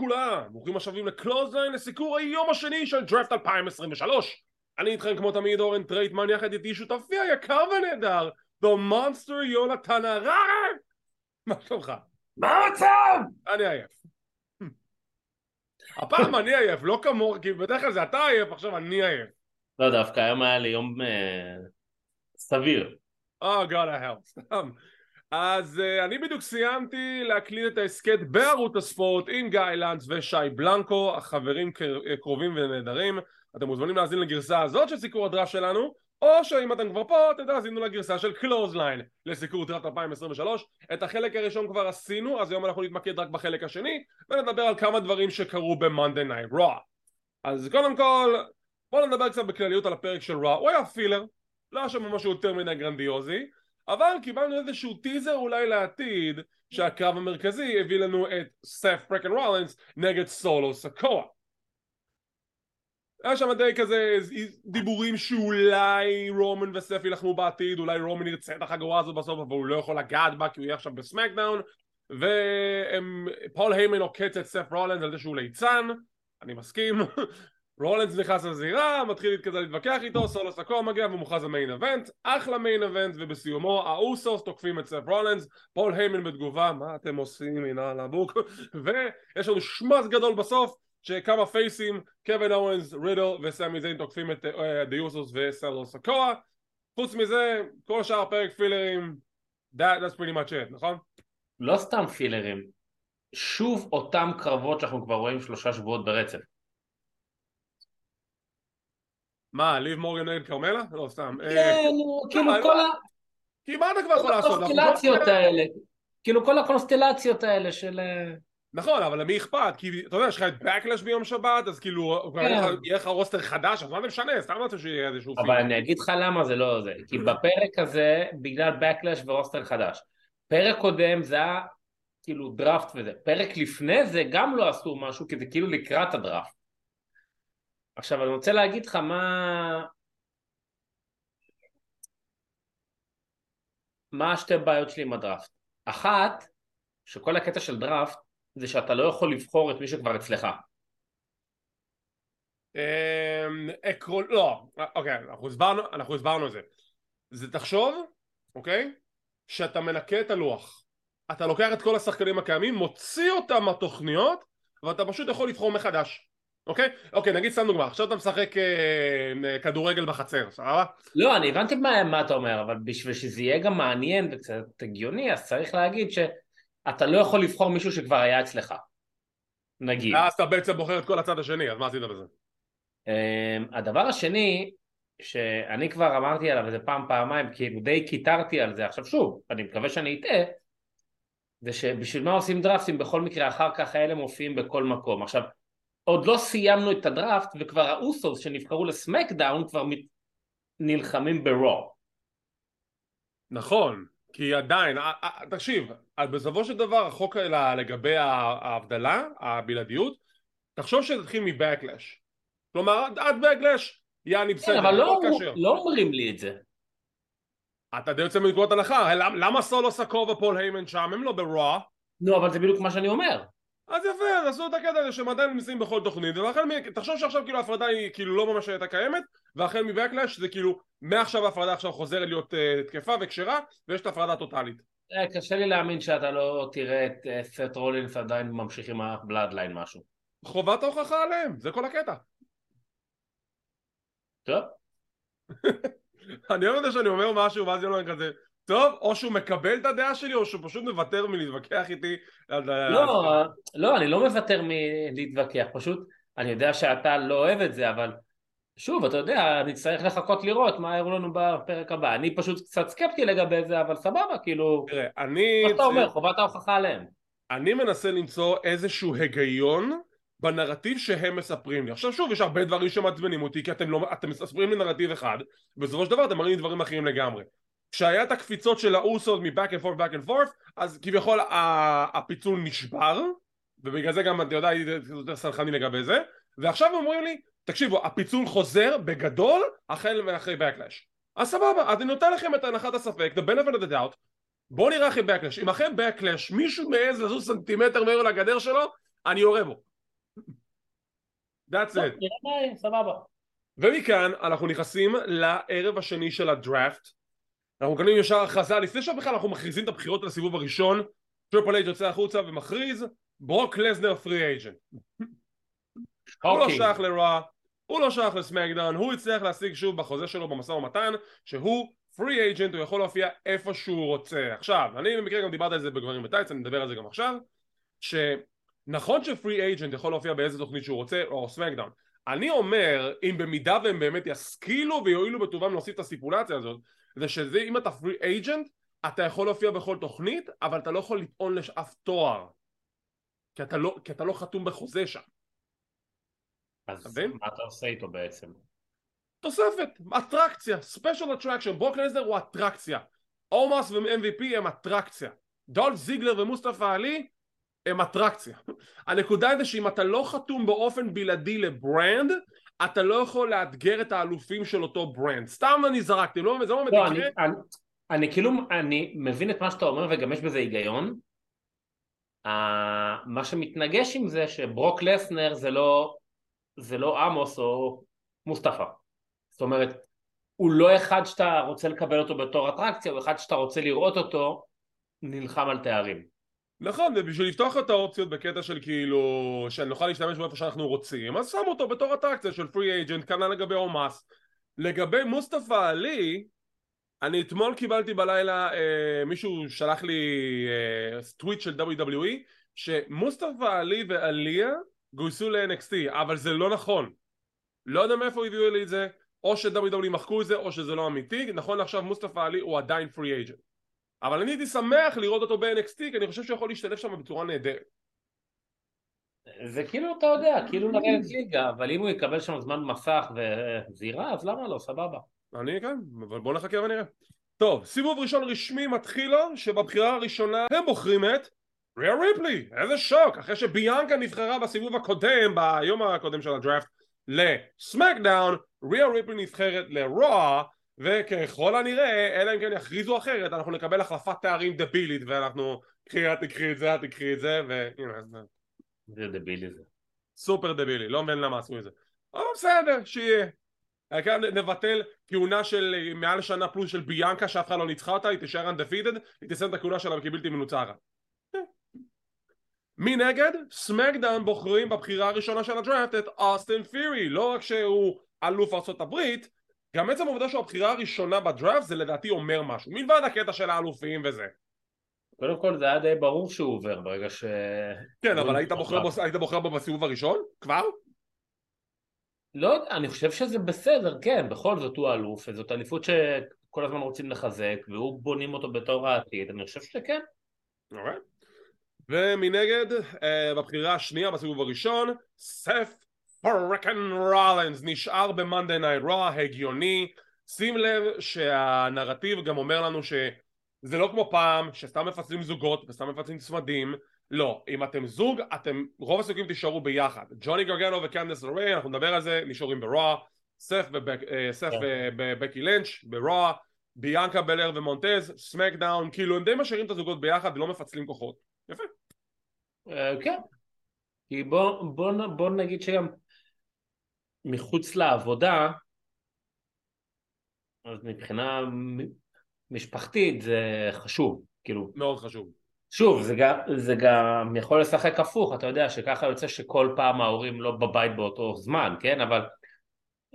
לכולם, ברוכים השבים לקלוזליין לסיקור היום השני של דראפט 2023 אני איתכם כמו תמיד אורן טרייטמן יחד איתי שותפי היקר והנהדר The Monster יונתן הרר מה שלומך? מה המצב? אני עייף הפעם אני עייף, לא כמוך, כי בדרך כלל זה אתה עייף, עכשיו אני עייף לא, דווקא היום היה לי יום אה, סביר. Oh God I help, סתם אז אה, אני בדיוק סיימתי להקליט את ההסכת בערוץ הספורט עם גיא לנץ ושי בלנקו, החברים קרובים ונהדרים. אתם מוזמנים להאזין לגרסה הזאת של סיקור הדראפט שלנו, או שאם אתם כבר פה, אתם תאזינו לגרסה של קלוזליין לסיקור דראפט 2023. את החלק הראשון כבר עשינו, אז היום אנחנו נתמקד רק בחלק השני, ונדבר על כמה דברים שקרו ב-Monday Night Raw. אז קודם כל, בואו נדבר קצת בכלליות על הפרק של Raw. הוא היה filler, לא היה שם משהו יותר מדי גרנדיוזי. אבל קיבלנו איזשהו טיזר אולי לעתיד שהקרב המרכזי הביא לנו את סת' freakin' רולינס נגד סולו סקואה. היה שם די כזה דיבורים שאולי רומן וסת' יילחמו בעתיד, אולי רומן ירצה את החגורה הזאת בסוף אבל הוא לא יכול לגעת בה כי הוא יהיה עכשיו בסמקדאון. ופול היימן עוקץ את סת' רולינס על זה שהוא ליצן, אני מסכים רולינס נכנס לזירה, מתחיל כזה להתווכח איתו, סולו סקואה מגיע ומוכרז ה-main event, אחלה main event ובסיומו האוסוס תוקפים את סת' רולינס, פול היימן בתגובה, מה אתם עושים הנה על הבוקר, ויש לנו schmozz גדול בסוף שכמה פייסים, קווין אוונס, רידל וסמי זיין תוקפים את די אוסוס וסולו סקואה, חוץ מזה כל שאר הפרק פילרים, that, that's pretty much it, נכון? לא סתם פילרים, שוב אותם קרבות שאנחנו כבר רואים שלושה שבועות ברצף. מה, ליב מורגן נגד כרמלה? לא, סתם. כן, אה, כאילו כל ה... כי מה אתה כבר יכול לעשות? הקונסטלציות האלה. כאילו כל הקונסטלציות האלה של... אה, נכון, אבל למי אכפת? כי אתה יודע, יש לך את Backlash ביום שבת, אז כאילו, כן. יהיה לך רוסטר חדש, אז מה זה משנה? סתם רוצה שיהיה איזשהו... אבל אני אגיד לך למה זה לא זה. כי בפרק הזה, בגלל Backlash ורוסטר חדש. פרק קודם זה היה כאילו דראפט וזה. פרק לפני זה גם לא עשו משהו, כי זה כאילו לקראת הדראפט. עכשיו אני רוצה להגיד לך מה... מה השתי בעיות שלי עם הדראפט. אחת, שכל הקטע של דראפט זה שאתה לא יכול לבחור את מי שכבר אצלך. אמ, עקרון, לא, אוקיי, אנחנו הסברנו, אנחנו הסברנו את זה. זה תחשוב, אוקיי, שאתה מנקה את הלוח. אתה לוקח את כל השחקנים הקיימים, מוציא אותם מהתוכניות, ואתה פשוט יכול לבחור מחדש. אוקיי? אוקיי, נגיד סתם דוגמא, עכשיו אתה משחק אה, כדורגל בחצר, סבבה? לא, אני הבנתי מה, מה אתה אומר, אבל בשביל שזה יהיה גם מעניין וקצת הגיוני, אז צריך להגיד שאתה לא יכול לבחור מישהו שכבר היה אצלך. נגיד. אז אתה בעצם בוחר את כל הצד השני, אז מה עשית בזה? אה, הדבר השני, שאני כבר אמרתי עליו איזה פעם פעמיים, כאילו די קיטרתי על זה, עכשיו שוב, אני מקווה שאני אטעה, זה שבשביל מה עושים דרפטים בכל מקרה אחר כך האלה מופיעים בכל מקום. עכשיו, עוד לא סיימנו את הדראפט וכבר האוסוס שנבחרו לסמקדאון כבר נלחמים ברו. נכון, כי עדיין, תקשיב, בסופו של דבר החוק לגבי ההבדלה, הבלעדיות, תחשוב שזה התחיל מבקלאש. כלומר, עד בקלאש, יעני בסדר, כן, אבל לא, לא אומרים לי את זה. אתה די יוצא מנקודת הנחה, למה סולו סקו ופול היימן שם, הם לא ברוע? נו, אבל זה בדיוק מה שאני אומר. אז יפה, אז עשו את הקטע הזה שהם עדיין נמצאים בכל תוכנית ולכן תחשוב שעכשיו כאילו ההפרדה היא כאילו לא ממש הייתה קיימת והחל מבקלאש זה כאילו מעכשיו ההפרדה עכשיו חוזרת להיות uh, תקפה וכשרה ויש את ההפרדה הטוטאלית. אה, קשה לי להאמין שאתה לא תראה את אה, סט רולינס עדיין ממשיך עם הבלאדליין משהו. חובת ההוכחה עליהם, זה כל הקטע. טוב. אני אוהב את זה שאני אומר משהו ואז יהיה לו כזה טוב, או שהוא מקבל את הדעה שלי, או שהוא פשוט מוותר מלהתווכח איתי. לא, לא, אני לא מוותר מלהתווכח, פשוט אני יודע שאתה לא אוהב את זה, אבל שוב, אתה יודע, נצטרך לחכות לראות מה יראו לנו בפרק הבא. אני פשוט קצת סקפטי לגבי זה, אבל סבבה, כאילו... תראה, אני... מה אתה אומר, חובת ההוכחה עליהם. אני מנסה למצוא איזשהו היגיון בנרטיב שהם מספרים לי. עכשיו שוב, יש הרבה דברים שמעצבנים אותי, כי אתם, לא, אתם מספרים לי נרטיב אחד, ובסופו של דבר אתם מראים לי דברים אחרים לגמרי. כשהיה את הקפיצות של האוסות מ-back and forth back and forth אז כביכול הפיצול נשבר ובגלל זה גם אתה יודע זה יותר סלחני לגבי זה ועכשיו אומרים לי תקשיבו הפיצול חוזר בגדול החל מאחרי backlash. אז סבבה אז אני נותן לכם את הנחת הספק the benefit of the doubt. בואו נראה אחרי backlash. אם אחרי backlash מישהו מעז לזוז סנטימטר מעבר לגדר שלו אני יורה בו. That's it. יהיה, סבבה. ומכאן אנחנו נכנסים לערב השני של הדראפט אנחנו מקבלים ישר הכרזה. לפני שבכלל אנחנו מכריזים את הבחירות לסיבוב הראשון טריפל אייג' יוצא החוצה ומכריז ברוק לזנר free agent. הוא לא אוקיי. שייך לרוע הוא לא שייך לסמקדאון הוא הצליח להשיג שוב בחוזה שלו במשא ומתן שהוא פרי אייג'נט הוא יכול להופיע איפה שהוא רוצה. עכשיו אני במקרה גם דיברתי על זה בגברים בטייץ אני מדבר על זה גם עכשיו שנכון שפרי אייג'נט יכול להופיע באיזה תוכנית שהוא רוצה או סמקדאון. אני אומר אם במידה והם באמת ישכילו ויועילו בטובם להוסיף את הסיפולציה הזאת זה שזה אם אתה פרי אייג'נט אתה יכול להופיע בכל תוכנית אבל אתה לא יכול לטעון לאף תואר. כי אתה לא, כי אתה לא חתום בחוזה שם. אז מבין? מה אתה עושה איתו בעצם? תוספת, אטרקציה, special attraction, ברוק לזנר הוא אטרקציה. אומאס ו-MVP הם אטרקציה. דולף זיגלר ומוסטפא עלי הם אטרקציה. הנקודה היא שאם אתה לא חתום באופן בלעדי ל-brand אתה לא יכול לאתגר את האלופים של אותו brand סתם אני זרקתי, לא, זה לא באמת לא, אני, יקרה אני, אני כאילו, אני מבין את מה שאתה אומר וגם יש בזה היגיון. Uh, מה שמתנגש עם זה שברוק לסנר זה לא, זה לא עמוס או מוסטפא. זאת אומרת, הוא לא אחד שאתה רוצה לקבל אותו בתור אטרקציה, הוא אחד שאתה רוצה לראות אותו נלחם על תארים. נכון, ובשביל לפתוח את האופציות בקטע של כאילו שנוכל להשתמש בו איפה שאנחנו רוצים אז שמו אותו בתור אטרקציה של פרי אייג'נט כנ"ל לגבי אומאס לגבי מוסטפא עלי אני אתמול קיבלתי בלילה אה, מישהו שלח לי אה, טוויט של WWE שמוסטפא עלי ועליה גויסו ל-NXT אבל זה לא נכון. לא יודע מאיפה הביאו לי את זה או ש-WWE מחקו את זה או שזה לא אמיתי. נכון לעכשיו מוסטפא עלי הוא עדיין פרי אייג'נט אבל אני הייתי שמח לראות אותו ב-NXT כי אני חושב שהוא יכול להשתלב שם בצורה נהדרת זה כאילו, אתה יודע, כאילו לרדת ליגה, אבל אם הוא יקבל שם זמן מסך וזירה, אז למה לא, סבבה. אני כן, אבל בוא נחכה ונראה. טוב, סיבוב ראשון רשמי מתחיל לו, שבבחירה הראשונה הם בוחרים את ריה ריפלי, איזה שוק, אחרי שביאנקה נבחרה בסיבוב הקודם, ביום הקודם של הדראפט, לסמקדאון, ריה ריפלי נבחרת לרוע, וככל הנראה, אלא אם כן יכריזו אחרת, אנחנו נקבל החלפת תארים דבילית, ואנחנו, קחי, את תקחי את זה, את תקחי את זה, והנה, זה זה דבילי זה. סופר דבילי, לא מבין למה עשו את זה. אבל בסדר, שיהיה. העיקר נבטל כהונה של מעל שנה פלוס של ביאנקה שאף אחד לא ניצחה אותה, היא תישאר undefeated, היא תסיים את הכהונה שלה כבלתי מנוצחת. מנגד, סמקדאון בוחרים בבחירה הראשונה של הדראפט את אוסטין פירי, לא רק שהוא אלוף הברית, גם עצם העובדה שהוא הבחירה הראשונה בדראפט זה לדעתי אומר משהו, מלבד הקטע של האלופים וזה. קודם כל זה היה די ברור שהוא עובר ברגע ש... כן, אבל היית בוחר, בו, היית בוחר בו בסיבוב הראשון? כבר? לא אני חושב שזה בסדר, כן, בכל זאת הוא אלוף, וזאת אליפות שכל הזמן רוצים לחזק, והוא בונים אותו בתור העתיד, אני חושב שכן. אוקיי. ומנגד, אה, בבחירה השנייה בסיבוב הראשון, סף פרקן רולנס נשאר ב-Monday Night Raw, הגיוני. שים לב שהנרטיב גם אומר לנו שזה לא כמו פעם, שסתם מפצלים זוגות וסתם מפצלים צמדים. לא, אם אתם זוג, אתם רוב הסיכויים תישארו ביחד. ג'וני גרגנו וקנדס לוריי, אנחנו נדבר על זה, נשארים ברוע. סף ובק- אה, כן. ובקי לינץ' ברוע. ביאנקה בלר ומונטז, סמקדאון, כאילו הם די משאירים את הזוגות ביחד ולא מפצלים כוחות. יפה. אה, כן. כי בוא, בוא, בוא נגיד שגם מחוץ לעבודה, אז מבחינה משפחתית זה חשוב, כאילו, מאוד חשוב. שוב, זה גם, זה גם יכול לשחק הפוך, אתה יודע שככה יוצא שכל פעם ההורים לא בבית באותו זמן, כן? אבל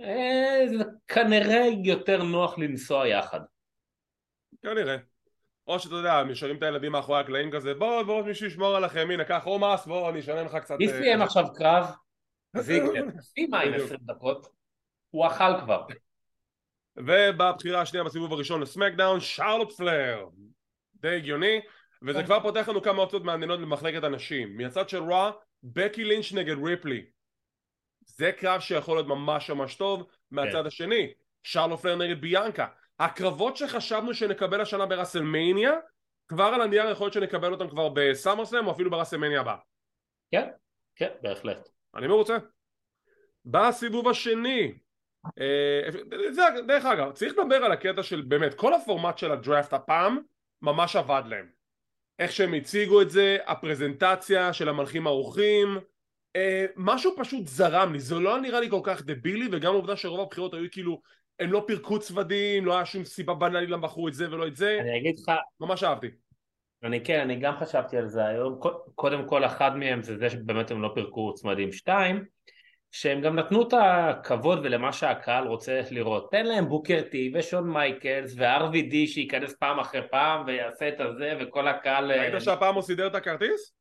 אה, זה כנראה יותר נוח לנסוע יחד. כנראה. או שאתה יודע, משאירים את הילדים מאחורי הקלעים כזה, בוא בוא מישהו ישמור עליכם, הנה קח עומס, בוא אני אשלם לך קצת... מי אה, סיים עכשיו קרב? זיגלר. שים מים בדיוק. 20 דקות, הוא אכל כבר. ובבחירה השנייה בסיבוב הראשון לסמקדאון, שרלוט פלר. די הגיוני, וזה כן. כבר פותח לנו כמה אופציות מעניינות למחלקת הנשים. מהצד של רוע, בקי לינץ' נגד ריפלי. זה קרב שיכול להיות ממש ממש טוב. מהצד כן. השני, שרלוט פלר נגד ביאנקה. הקרבות שחשבנו שנקבל השנה בראסלמניה, כבר על הנייר יכול להיות שנקבל אותם כבר בסאמרסלאם או אפילו בראסלמניה הבא. כן, כן, בהחלט. אני מרוצה. בסיבוב השני, אה, זה, דרך אגב, צריך לדבר על הקטע של באמת, כל הפורמט של הדראפט הפעם ממש עבד להם. איך שהם הציגו את זה, הפרזנטציה של המנחים האורחים, אה, משהו פשוט זרם לי, זה לא נראה לי כל כך דבילי וגם העובדה שרוב הבחירות היו כאילו הם לא פירקו צוותים, לא היה שום סיבה בנאלי למה בחרו את זה ולא את זה, אני אגיד לך, ממש אהבתי. אני כן, אני גם חשבתי על זה היום, קודם כל אחד מהם זה זה שבאמת הם לא פירקו צמדים שתיים, שהם גם נתנו את הכבוד ולמה שהקהל רוצה לראות. תן להם בוקר טי ושון מייקלס ו-RVD שייכנס פעם אחרי פעם ויעשה את הזה וכל הקהל... ראית שהפעם הוא סידר את הכרטיס?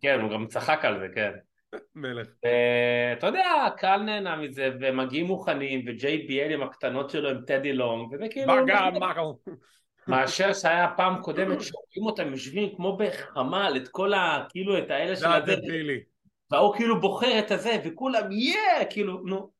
כן, הוא גם צחק על זה, כן. מלך. אתה יודע, הקהל נהנה מזה, והם מגיעים מוכנים, ו-JBL עם הקטנות שלו עם טדי לונג, וזה כאילו... בגה מקו. מאשר שהיה פעם קודמת שרואים אותם יושבים כמו בחמ"ל, את כל ה... כאילו את האלה של הדבילי. והוא כאילו בוחר את הזה, וכולם יא! כאילו, נו,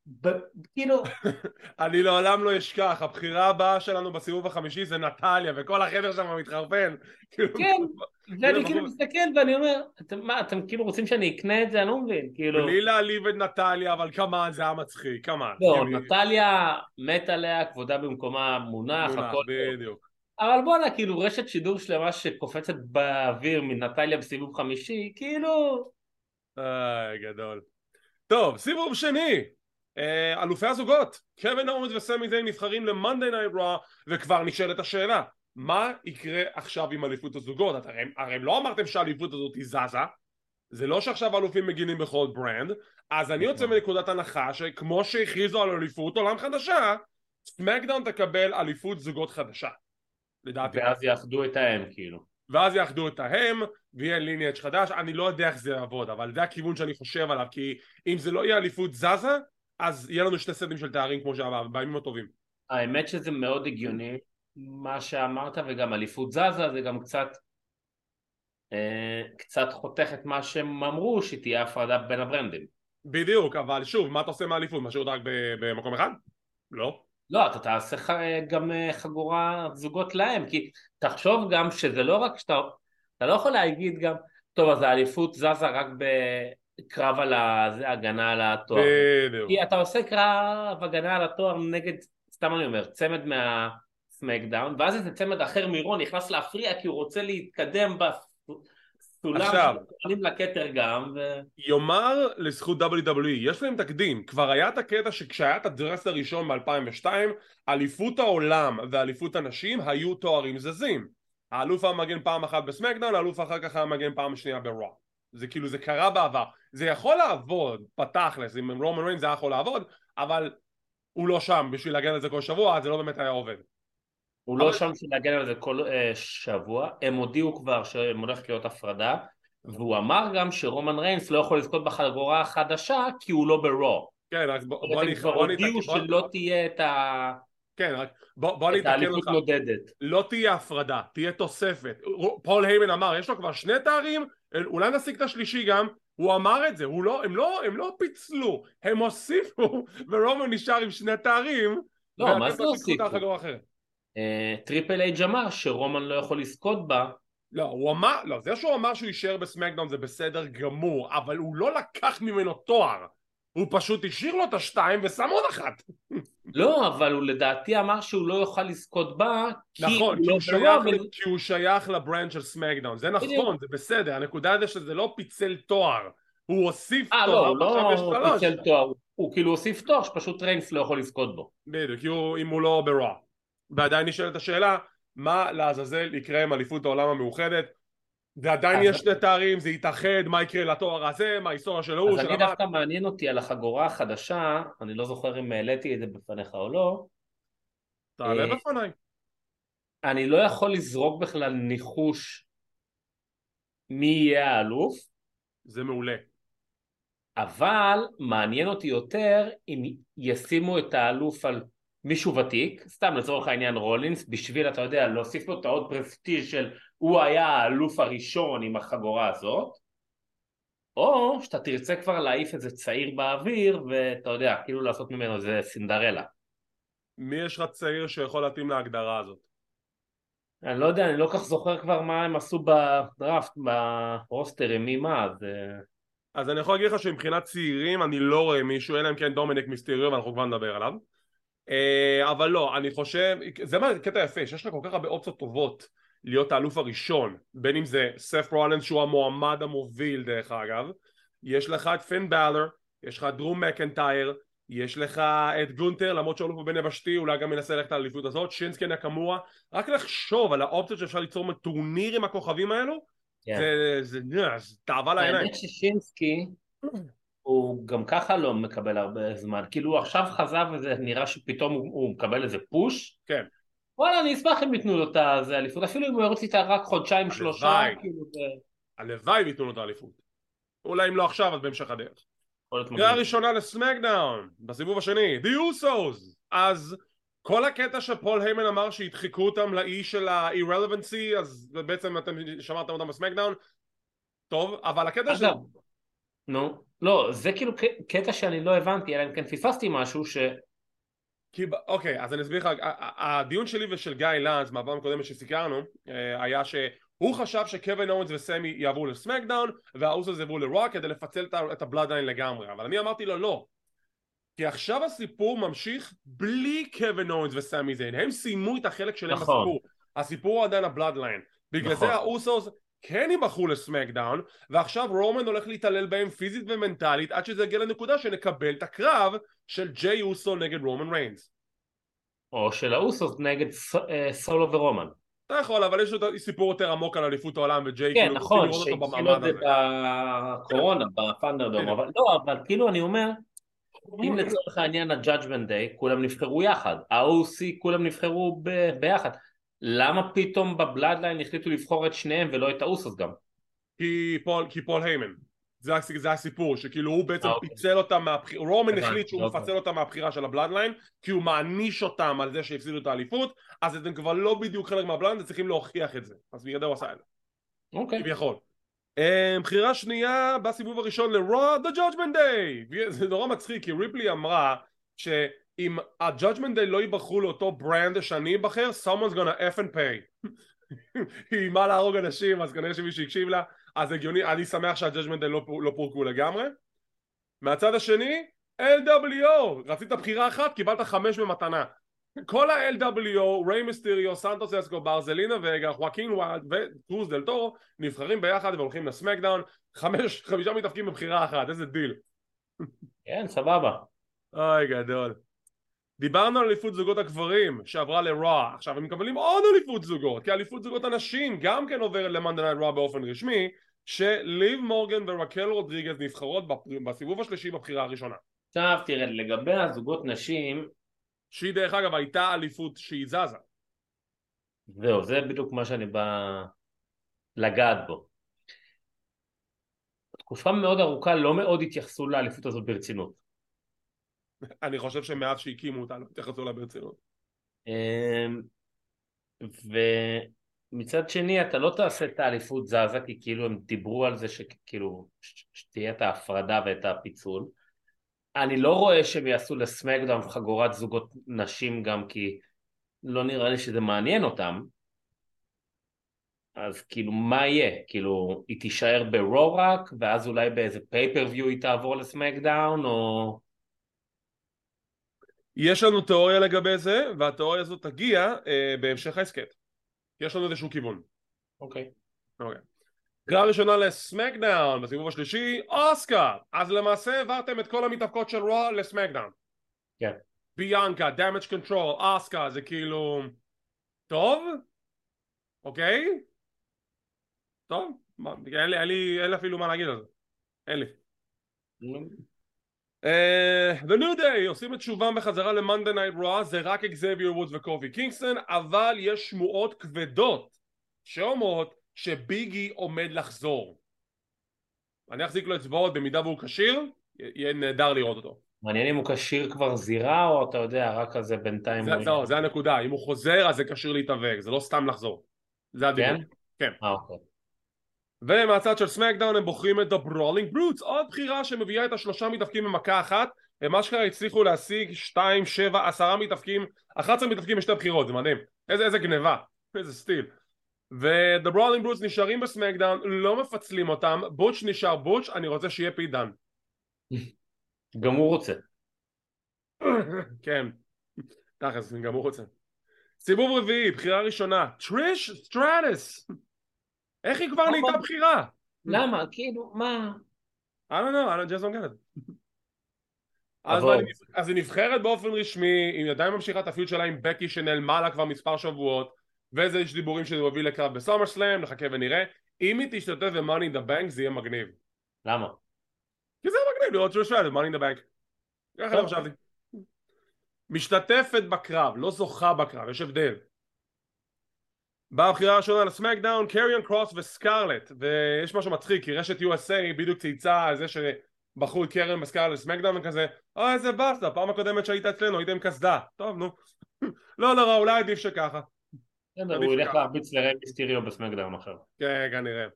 כאילו... אני לעולם לא אשכח, הבחירה הבאה שלנו בסיבוב החמישי זה נטליה, וכל החדר שם מתחרפן. כאילו, כן, ואני כאילו מסתכל ואני אומר, מה, אתם כאילו רוצים שאני אקנה את זה? אני לא מבין, כאילו... בלי להעליב את נטליה, אבל כמובן זה היה מצחיק, כמובן. לא, נטליה מת עליה, כבודה במקומה מונח, הכל... בדיוק. אבל בואנה, כאילו רשת שידור שלמה שקופצת באוויר מנטליה בסיבוב חמישי, כאילו... איי, גדול. טוב, סיבוב שני. אה, אלופי הזוגות. קווין אוונס וסמי זיין נבחרים ל-Monday Night Raw, וכבר נשאלת השאלה, מה יקרה עכשיו עם אליפות הזוגות? הרי, הרי לא אמרתם שהאליפות הזאת היא זזה, זה לא שעכשיו האלופים מגינים בכל brand, אז אני יוצא נכון. מנקודת הנחה שכמו שהכריזו על אליפות עולם חדשה, סמקדאון תקבל אליפות זוגות חדשה. לדעתי. ואז יאחדו את ההם כאילו. ואז יאחדו את ההם ויהיה ליניאג' חדש, אני לא יודע איך זה יעבוד, אבל זה הכיוון שאני חושב עליו, כי אם זה לא יהיה אליפות זזה, אז יהיה לנו שתי סטים של תארים כמו שאמר, בימים הטובים. האמת שזה מאוד הגיוני מה שאמרת, וגם אליפות זזה זה גם קצת אה, קצת חותך את מה שהם אמרו, שתהיה הפרדה בין הברנדים. בדיוק, אבל שוב, מה אתה עושה מהאליפות? משאיר אותה רק במקום אחד? לא. לא, אתה תעשה גם אה, חגורה זוגות להם, כי תחשוב גם שזה לא רק שאתה, אתה לא יכול להגיד גם, טוב אז האליפות זזה רק בקרב על ההגנה על התואר. בדיוק. כי אתה עושה קרב הגנה על התואר נגד, סתם אני אומר, צמד מהסמקדאון, ואז איזה צמד אחר מירון נכנס להפריע כי הוא רוצה להתקדם עכשיו, שעולים לכתר גם ו... יאמר לזכות WWE, יש להם תקדים, כבר היה את הקטע שכשהיה את הדרס הראשון ב-2002 אליפות העולם ואליפות הנשים היו תוארים זזים. האלוף היה מגן פעם אחת בסמקדאון, האלוף אחר כך היה מגן פעם שנייה ברוע זה כאילו זה קרה בעבר, זה יכול לעבוד בתכלס, עם רומן ריין זה היה יכול לעבוד אבל הוא לא שם בשביל להגן על זה כל שבוע, אז זה לא באמת היה עובד הוא לא שם בשביל להגן על זה כל אה, שבוע, הם הודיעו כבר שהם הולכת להיות הפרדה, והוא אמר גם שרומן ריינס לא יכול לזכות בחגורה החדשה כי הוא לא ברו. כן, רק בוא, בוא אני... כבר הודיעו שלא תהיה את ה... כן, רק בוא, בוא אני אתקן אותך. נודדת. לא תהיה הפרדה, תהיה תוספת. פול היימן אמר, יש לו כבר שני תארים, אולי נשיג את השלישי גם. הוא אמר את זה, לא, הם, לא, הם לא פיצלו, הם הוסיפו, ורומן נשאר עם שני תארים. לא, מה זה הוסיפו? טריפל אייג' אמר שרומן לא יכול לזכות בה לא, הוא אמר, לא, זה שהוא אמר שהוא יישאר בסמקדאון זה בסדר גמור, אבל הוא לא לקח ממנו תואר, הוא פשוט השאיר לו את השתיים ושם עוד אחת. לא, אבל הוא לדעתי אמר שהוא לא יוכל לזכות בה, כי נכון, הוא, לא שייך, כי הוא שייך ל-brand של סמקדאון, זה נכון, זה בסדר, הנקודה זה שזה לא פיצל תואר, הוא הוסיף 아, תואר, לא, עכשיו יש שלוש. לא פיצל תואר, הוא כאילו הוסיף תואר שפשוט ריינס לא יכול לזכות בו. בדיוק, אם הוא לא ב-Raw. ועדיין נשאלת השאלה מה לעזאזל יקרה עם אליפות העולם המאוחדת ועדיין יש שני תארים, זה יתאחד, מה יקרה לתואר הזה, מה ההיסטוריה של ההוא, של אז אני דווקא מעניין אותי על החגורה החדשה, אני לא זוכר אם העליתי את זה בפניך או לא. תעלה אה, בפניי. אני לא יכול לזרוק בכלל ניחוש מי יהיה האלוף. זה מעולה. אבל מעניין אותי יותר אם ישימו את האלוף על מישהו ותיק, סתם לצורך העניין רולינס, בשביל אתה יודע להוסיף לו את העוד פרסטיז' של הוא היה האלוף הראשון עם החגורה הזאת, או שאתה תרצה כבר להעיף איזה צעיר באוויר ואתה יודע, כאילו לעשות ממנו איזה סינדרלה. מי יש לך צעיר שיכול להתאים להגדרה הזאת? אני לא יודע, אני לא כך זוכר כבר מה הם עשו בדראפט, ברוסטרים, מי מה, אז... אז אני יכול להגיד לך שמבחינת צעירים אני לא רואה מישהו, אלא אם כן דומיניק מיסטריו ואנחנו כבר נדבר עליו אבל לא, אני חושב, זה מה קטע יפה, שיש לך כל כך הרבה אופציות טובות להיות האלוף הראשון, בין אם זה סף רולנס שהוא המועמד המוביל דרך אגב, יש לך את פין בלר, יש לך את דרום מקנטייר, יש לך את גונטר למרות שהוא פה בין יבשתי אולי גם מנסה ללכת על האליפות הזאת. שינסקי נקמורה רק לחשוב על האופציות שאפשר ליצור מטורניר עם הכוכבים האלו כן. זה, זה, זה תאווה לעיניים. האמת ששינסקי הוא גם ככה לא מקבל הרבה זמן, כאילו הוא עכשיו חזר וזה נראה שפתאום הוא, הוא מקבל איזה פוש, כן. וואלה אני אשמח אם ייתנו לו את הזה אליפות, אפילו אם הוא ירוץ איתה רק חודשיים שלושה, הלוואי. כאילו זה הלוואי וייתנו לו את האליפות. אולי אם לא עכשיו אז בהמשך הדרך. קריאה. ראשונה לסמקדאון בסיבוב השני. The Usos. אז כל הקטע שפול היימן אמר שידחקו אותם לאי של ה-irrelevancy אז בעצם אתם שמרתם אותם בסמקדאון. טוב אבל הקטע של... נו, לא, זה כאילו קטע שאני לא הבנתי, אלא אם כן פספסתי משהו ש... כי, אוקיי אז אני אסביר לך הדיון שלי ושל גיא לנס מהפעם הקודמת שסיקרנו אה, היה שהוא חשב שקווין אורנס וסמי יעברו לסמקדאון והאוסוס יעברו לרוק כדי לפצל את הבלאדליין לגמרי אבל אני אמרתי לו לא כי עכשיו הסיפור ממשיך בלי קווין אורנס וסמי זיין הם סיימו את החלק שלהם נכון. בסיפור הסיפור הוא עדיין הבלאדליין בגלל נכון. זה האוסוס כן ייבחרו לסמקדאון ועכשיו רומן הולך להתעלל בהם פיזית ומנטלית עד שזה יגיע לנקודה שנקבל את הקרב של ג'יי אוסו נגד רומן ריינס. או של האוסוס נגד ס- אה, סולו ורומן. אתה יכול אבל יש סיפור יותר עמוק על אליפות העולם וג'יי כן, כאילו נכון, שהתחילו את זה בקורונה, ב-ThunderDome, אבל לא, אבל כאילו אני אומר, אם לצורך העניין ה-Judgment Day כולם נבחרו יחד, ה-OC כולם נבחרו ב- ביחד, למה פתאום בבלאדליין החליטו לבחור את שניהם ולא את האוסוס גם? כי פול, כי פול היימן זה, זה הסיפור שכאילו הוא בעצם אה, אוקיי. פיצל אותם מהבחירה רומן החליט שהוא אוקיי. מפצל אותם מהבחירה של הבלאדליין כי הוא מעניש אותם על זה שהפסידו את האליפות אז אתם כבר לא בדיוק חלק מהבלאדליין אתם צריכים להוכיח את זה אז בגלל זה הוא עשה את זה אוקיי. כביכול אה, בחירה שנייה בסיבוב הראשון ל-Raw The Judgment Day זה נורא מצחיק כי ריפלי אמרה שאם ה-Judgment Day לא ייבחרו לאותו ברנד שאני אבחר someone's gonna effin' pay. היא איימה להרוג אנשים אז כנראה שמישהו הקשיב לה. אז הגיוני אני שמח שה-Judgment Day לא, לא פורקו לגמרי. מהצד השני LWO רצית בחירה אחת קיבלת חמש במתנה. כל ה-LWO, ריי מיסטריו, סנטוס אסקובר, זלינה וגה, חואקין ווילד וקרוז דל טורו נבחרים ביחד והולכים לסמקדאון. חמש, חמישה מתאבקים בבחירה אחת, איזה דיל. כן, סבבה. אוי גדול דיברנו על אליפות זוגות הגברים שעברה ל-Raw עכשיו הם מקבלים עוד אליפות זוגות כי אליפות זוגות הנשים גם כן עוברת Night Raw באופן רשמי שליב מורגן ורקל רודריגז נבחרות בסיבוב השלישי בבחירה הראשונה עכשיו תראה, לגבי הזוגות נשים, שהיא דרך אגב הייתה אליפות שהיא זזה זהו, זה בדיוק מה שאני בא לגעת בו. תקופה מאוד ארוכה לא מאוד התייחסו לאליפות הזאת ברצינות. אני חושב שמאז שהקימו אותה לא התייחסו אליה ברצינות אמ, ומצד שני אתה לא תעשה את האליפות זזה כי כאילו הם דיברו על זה שכאילו שתהיה את ההפרדה ואת הפיצול. אני לא רואה שהם יעשו לסמקדאון חגורת זוגות נשים גם כי לא נראה לי שזה מעניין אותם. אז כאילו מה יהיה? כאילו היא תישאר ב-Raw רק ואז אולי באיזה pay-per-view היא תעבור לסמקדאון או... יש לנו תיאוריה לגבי זה והתיאוריה הזאת תגיע אה, בהמשך ההסכת יש לנו איזשהו כיוון אוקיי. אוקיי. קריאה ראשונה לסמקדאון בסיבוב השלישי אסוקה אז למעשה העברתם את כל המתאבקות של Raw לסמקדאון כן. ביאנקה, דאמג' קונטרול, אסוקה זה כאילו טוב? אוקיי? טוב? מה, אין לי, אין, לי, אין לי אפילו מה להגיד על זה אין לי The New Day עושים את שובם בחזרה ל-Monday Night Raw זה רק אקזביור וודס וקובי קינגסטון אבל יש שמועות כבדות שאומרות שביגי עומד לחזור אני אחזיק לו אצבעות במידה והוא כשיר יהיה נהדר לראות אותו מעניין אם הוא כשיר כבר זירה או אתה יודע רק כזה בינתיים זה, זהו, זה הנקודה אם הוא חוזר אז זה כשיר להתאבק זה לא סתם לחזור זה הדיבור כן? כן. אה אוקיי. ומהצד של סמקדאון הם בוחרים את Brawling Brutes עוד בחירה שמביאה את השלושה מתאבקים במכה אחת. הם אשכרה הצליחו להשיג 2, 7, 10 מתאבקים. 11 מתאבקים בשתי בחירות זה מדהים. איזה, איזה גניבה. איזה סטיל. ו-The Brawling Brutes נשארים בסמקדאון לא מפצלים אותם. בוטש נשאר בוטש אני רוצה שיהיה פי דן גם הוא רוצה. כן. תכלס גם הוא רוצה. סיבוב רביעי בחירה ראשונה. טריש סטרטס איך היא כבר. נהייתה בחירה למה? כאילו, מה? I don't know, I just don't get it. אז. אני- היא נבחרת באופן רשמי, היא עדיין ממשיכה את ה feud שלה עם בקי שנעלמה לה כבר מספר שבועות, וזה יש דיבורים שזה יוביל לקרב ב SummerSlam, נחכה ונראה. אם היא תשתתף ב-Money in the Bank זה יהיה מגניב. למה? כי זה מגניב לראות שהוא יושב ב-Money in the Bank. ככה טוב. חשבתי. משתתפת בקרב, לא זוכה בקרב, יש הבדל. בבחירה הראשונה לסמקדאון, קריון קרוס וסקארלט, ויש משהו מצחיק, כי רשת USA בדיוק צייצה על זה שבחרו את קרן וסקארלט לסמקדאון וכזה, אוי איזה באסה, פעם הקודמת שהיית אצלנו היית עם קסדה, טוב נו, לא נורא, אולי עדיף שככה, הוא ילך. להרביץ לריי מיסטיריו בסמקדאון עכשיו. כן כנראה.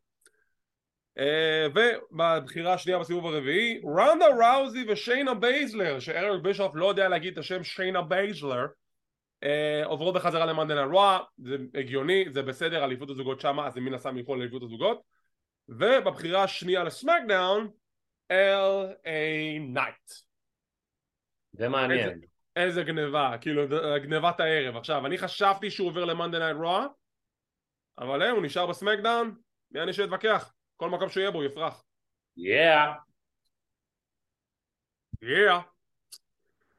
אה, ובבחירה השנייה בסיבוב הרביעי, רונדה ראוזי ושיינה בייזלר, שאריק בישוף לא יודע להגיד את השם שיינה בייזלר, אה, עוברות בחזרה ל Monday Night Raw, זה הגיוני, זה בסדר, אליפות הזוגות שמה, אז מן הסתם ילכו לאליפות הזוגות. ובבחירה השנייה ל SmackDown, L.A. נייט. זה מעניין. איזה גניבה, כאילו גניבת הערב. עכשיו, אני חשבתי שהוא עובר ל Monday Night Raw, אבל אה, הוא נשאר ב SmackDown, מי אני שאתווכח? כל מקום שהוא יהיה בו הוא יפרח. Yeah. Yeah.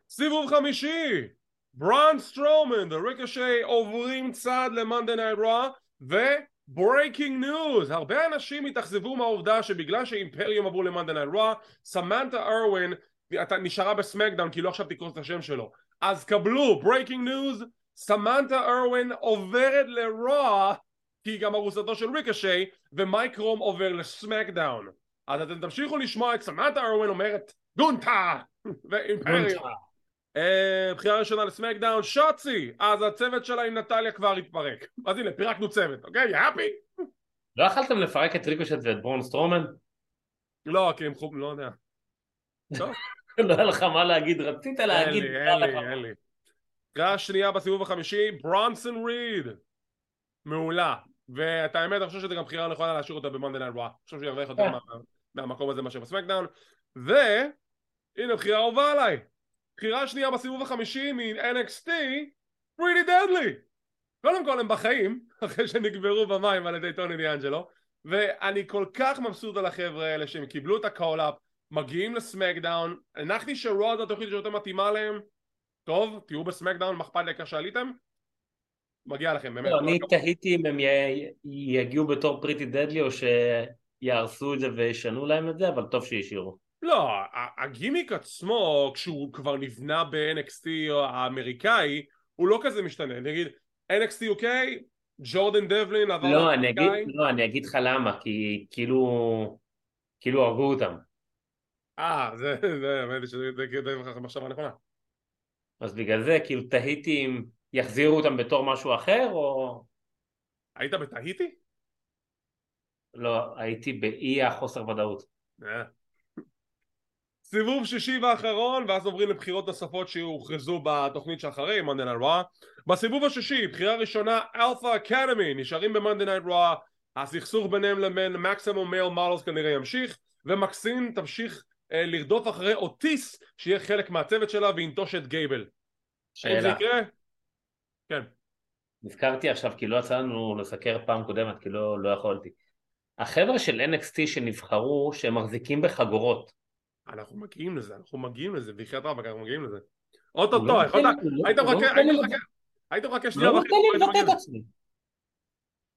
סיבוב חמישי! ברון סטרומן וריקושי עוברים צד ל Monday Night Raw ו breaking news הרבה אנשים התאכזבו מהעובדה שבגלל ש Imperium עברו ל Monday Night Raw סמנטה ארווין נשארה ב SmackDown כי לא עכשיו תקרוס את השם שלו. אז קבלו breaking news סמנטה ארווין עוברת לרוע כי היא גם ארוסתו של ריקושי ומייק רום עובר לסמקדאון. אז אתם תמשיכו לשמוע את סמנטה ארווין אומרת גונטה. ואימפריום בחירה ראשונה לסמקדאון שוצי! אז הצוות שלה עם נטליה כבר התפרק. אז הנה פירקנו צוות אוקיי? יאפי לא יכלתם לפרק את ריקושט ואת ברון סטרומן? לא כי הם חוב לא יודע. לא היה לך מה להגיד, רצית אין להגיד. לי לא אין לי אין לי. בחירה שנייה בסיבוב החמישי ברונסון ריד. מעולה. ואת האמת אני חושב שזו גם בחירה נכונה להשאיר אותו Night Raw אני חושב שהוא ירוויח יותר. מה- מהמקום הזה מאשר ב SmackDown והנה בחירה אהובה עליי בחירה שנייה בסיבוב החמישי מ-NXT Pretty Deadly קודם כל הם בחיים אחרי שנקברו במים על ידי טוני דיאנג'לו ואני כל כך מבסוט על החבר'ה האלה שהם קיבלו את ה call-up מגיעים לסמקדאון הנחתי שרוע זו התוכנית שיותר מתאימה להם טוב תהיו בסמקדאון מה אכפת לי העיקר שעליתם מגיע לכם באמת לא, אני. תהיתי אם הם יגיעו בתור פריטי דדלי או שיהרסו את זה וישנו להם את זה, אבל טוב שישאירו. לא, הגימיק עצמו כשהוא כבר נבנה ב-NXT האמריקאי הוא לא כזה משתנה נגיד NXT UK ג'ורדן דבלין עבר לא, אני אגיד. לא, אני אגיד לך למה, כי כאילו, כאילו הרגו אותם. אה זה זה האמת היא שזה זה- זה מחשבה נכונה אז בגלל זה, כאילו תהיתי אם יחזירו אותם בתור משהו אחר, או... היית בטהיטי? לא, הייתי באי החוסר ודאות. אה. סיבוב שישי ואחרון ואז עוברים לבחירות נוספות שהוכרזו בתוכנית שאחרי Monday Night Raw בסיבוב השישי בחירה ראשונה Alpha Academy נשארים ב Monday Night Raw הסכסוך ביניהם לבין Maximum Male Models כנראה ימשיך ומקסין תמשיך אה, לרדוף אחרי אוטיס שיהיה חלק מהצוות שלה וינטוש את גייבל שאלה. כן נזכרתי עכשיו כי לא יצא לנו לסקר פעם קודמת, כי לא, לא יכולתי. החבר'ה של NXT שנבחרו, שהם מחזיקים בחגורות. אנחנו מגיעים לזה אנחנו מגיעים לזה בחייאת רבאק אנחנו מגיעים לזה אוטוטו לא לא- היית לא מחכה שנייה לא וחצי נותן לי לבטא את. עצמי.